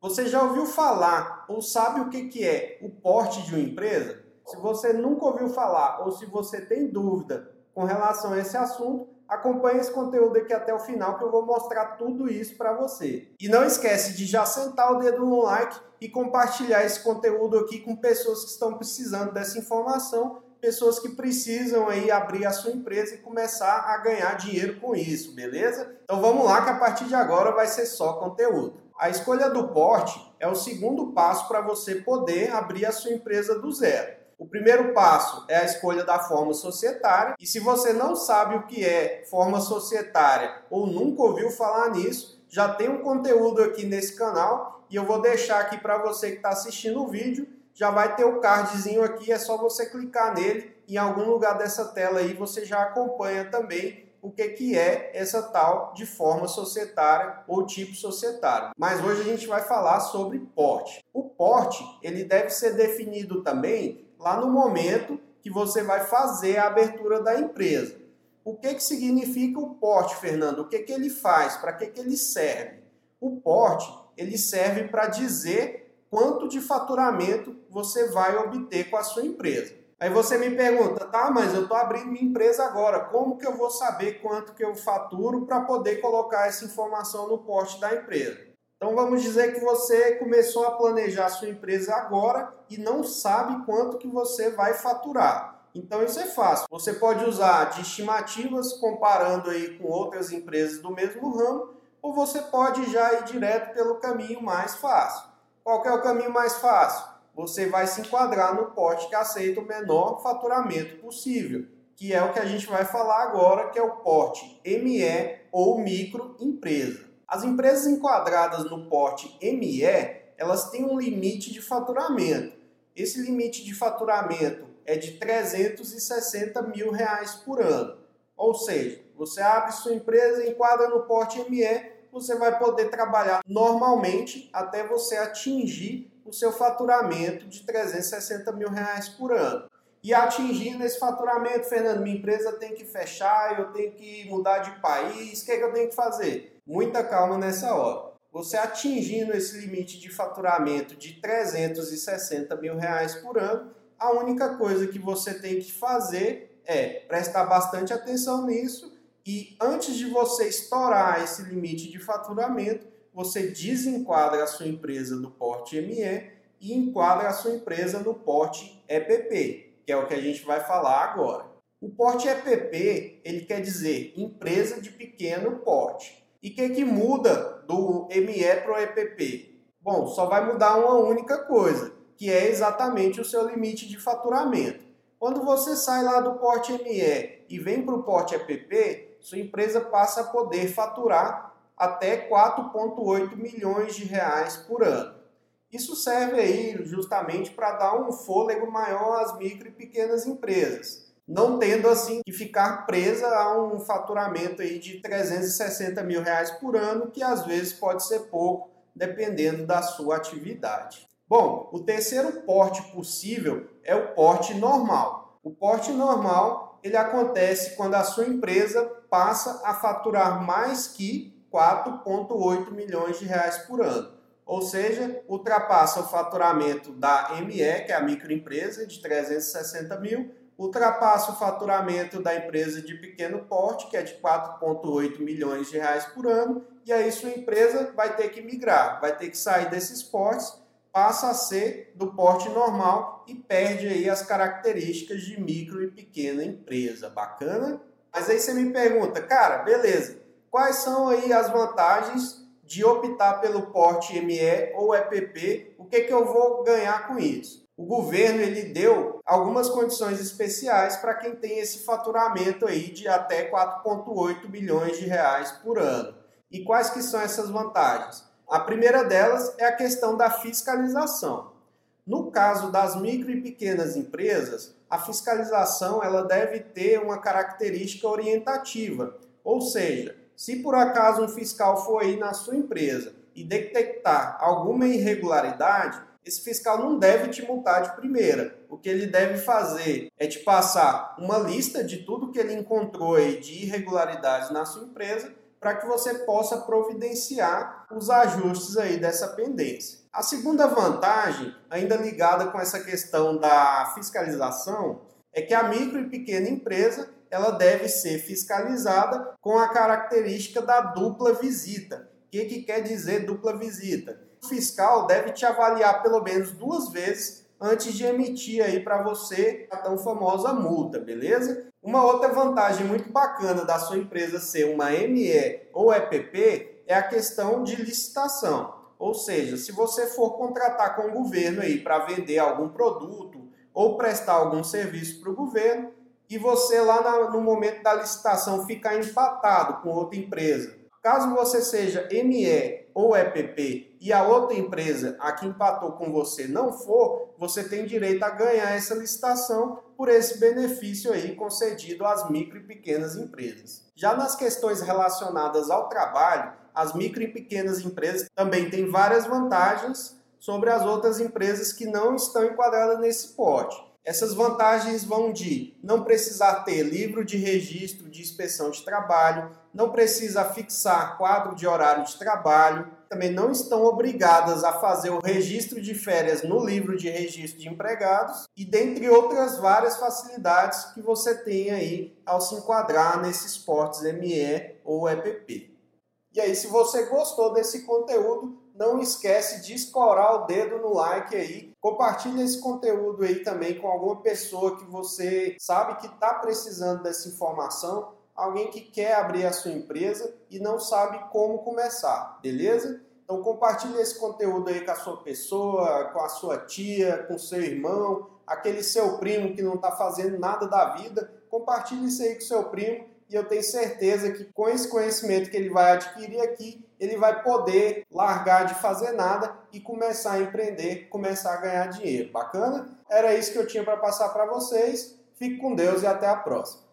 Você já ouviu falar ou sabe o que, que é o porte de uma empresa? Se você nunca ouviu falar ou se você tem dúvida com relação a esse assunto, acompanhe esse conteúdo aqui até o final que eu vou mostrar tudo isso para você. E não esquece de já sentar o dedo no like e compartilhar esse conteúdo aqui com pessoas que estão precisando dessa informação, pessoas que precisam aí abrir a sua empresa e começar a ganhar dinheiro com isso, beleza? Então vamos lá que a partir de agora vai ser só conteúdo. A escolha do porte é o segundo passo para você poder abrir a sua empresa do zero. O primeiro passo é a escolha da forma societária, e se você não sabe o que é forma societária ou nunca ouviu falar nisso, já tem um conteúdo aqui nesse canal e eu vou deixar aqui para você que está assistindo o vídeo. Já vai ter o cardzinho aqui, é só você clicar nele. Em algum lugar dessa tela aí você já acompanha também o que, que é essa tal de forma societária ou tipo societário. Mas hoje a gente vai falar sobre porte. O porte ele deve ser definido também lá no momento que você vai fazer a abertura da empresa. O que, que significa o porte, Fernando? O que, que ele faz? Para que, que ele serve? O porte ele serve para dizer quanto de faturamento você vai obter com a sua empresa. Aí você me pergunta, tá, mas eu estou abrindo minha empresa agora, como que eu vou saber quanto que eu faturo para poder colocar essa informação no porte da empresa? Então vamos dizer que você começou a planejar sua empresa agora e não sabe quanto que você vai faturar. Então isso é fácil. Você pode usar de estimativas comparando aí com outras empresas do mesmo ramo, ou você pode já ir direto pelo caminho mais fácil. Qual é o caminho mais fácil? Você vai se enquadrar no porte que aceita o menor faturamento possível, que é o que a gente vai falar agora, que é o porte ME ou microempresa. As empresas enquadradas no porte ME, elas têm um limite de faturamento. Esse limite de faturamento é de 360 mil reais por ano. Ou seja, você abre sua empresa, enquadra no porte ME, você vai poder trabalhar normalmente até você atingir o seu faturamento de 360 mil reais por ano. E atingindo esse faturamento, Fernando, minha empresa tem que fechar, eu tenho que mudar de país, o que, é que eu tenho que fazer? Muita calma nessa hora. Você atingindo esse limite de faturamento de 360 mil reais por ano, a única coisa que você tem que fazer é prestar bastante atenção nisso e antes de você estourar esse limite de faturamento, você desenquadra a sua empresa do porte ME e enquadra a sua empresa no porte EPP, que é o que a gente vai falar agora. O porte EPP, ele quer dizer empresa de pequeno porte. E o que, que muda do ME para o EPP? Bom, só vai mudar uma única coisa, que é exatamente o seu limite de faturamento. Quando você sai lá do porte ME e vem para o porte EPP, sua empresa passa a poder faturar até 4,8 milhões de reais por ano. Isso serve aí justamente para dar um fôlego maior às micro e pequenas empresas, não tendo assim que ficar presa a um faturamento aí de 360 mil reais por ano, que às vezes pode ser pouco, dependendo da sua atividade. Bom, o terceiro porte possível é o porte normal. O porte normal ele acontece quando a sua empresa passa a faturar mais que 4,8 milhões de reais por ano. Ou seja, ultrapassa o faturamento da ME, que é a microempresa, de 360 mil, ultrapassa o faturamento da empresa de pequeno porte, que é de 4,8 milhões de reais por ano, e aí sua empresa vai ter que migrar, vai ter que sair desses portes, passa a ser do porte normal e perde aí as características de micro e pequena empresa. Bacana? Mas aí você me pergunta, cara, beleza, Quais são aí as vantagens de optar pelo porte ME ou EPP? O que, que eu vou ganhar com isso? O governo ele deu algumas condições especiais para quem tem esse faturamento aí de até 4,8 bilhões de reais por ano. E quais que são essas vantagens? A primeira delas é a questão da fiscalização. No caso das micro e pequenas empresas, a fiscalização ela deve ter uma característica orientativa, ou seja, se por acaso um fiscal for aí na sua empresa e detectar alguma irregularidade, esse fiscal não deve te multar de primeira. O que ele deve fazer é te passar uma lista de tudo que ele encontrou aí de irregularidades na sua empresa para que você possa providenciar os ajustes aí dessa pendência. A segunda vantagem, ainda ligada com essa questão da fiscalização, é que a micro e pequena empresa ela deve ser fiscalizada com a característica da dupla visita. O que, que quer dizer dupla visita? O fiscal deve te avaliar pelo menos duas vezes antes de emitir aí para você a tão famosa multa, beleza? Uma outra vantagem muito bacana da sua empresa ser uma ME ou EPP é a questão de licitação. Ou seja, se você for contratar com o governo aí para vender algum produto ou prestar algum serviço para o governo e você lá no momento da licitação ficar empatado com outra empresa, caso você seja ME ou EPP e a outra empresa a que empatou com você não for, você tem direito a ganhar essa licitação por esse benefício aí concedido às micro e pequenas empresas. Já nas questões relacionadas ao trabalho, as micro e pequenas empresas também têm várias vantagens sobre as outras empresas que não estão enquadradas nesse pote. Essas vantagens vão de não precisar ter livro de registro de inspeção de trabalho, não precisa fixar quadro de horário de trabalho, também não estão obrigadas a fazer o registro de férias no livro de registro de empregados e dentre outras várias facilidades que você tem aí ao se enquadrar nesses portes ME ou EPP. E aí, se você gostou desse conteúdo, não esquece de escorar o dedo no like aí. Compartilhe esse conteúdo aí também com alguma pessoa que você sabe que está precisando dessa informação alguém que quer abrir a sua empresa e não sabe como começar, beleza? Então compartilhe esse conteúdo aí com a sua pessoa, com a sua tia, com seu irmão, aquele seu primo que não está fazendo nada da vida. Compartilhe isso aí com seu primo e eu tenho certeza que com esse conhecimento que ele vai adquirir aqui, ele vai poder largar de fazer nada e começar a empreender, começar a ganhar dinheiro. Bacana? Era isso que eu tinha para passar para vocês. Fique com Deus e até a próxima.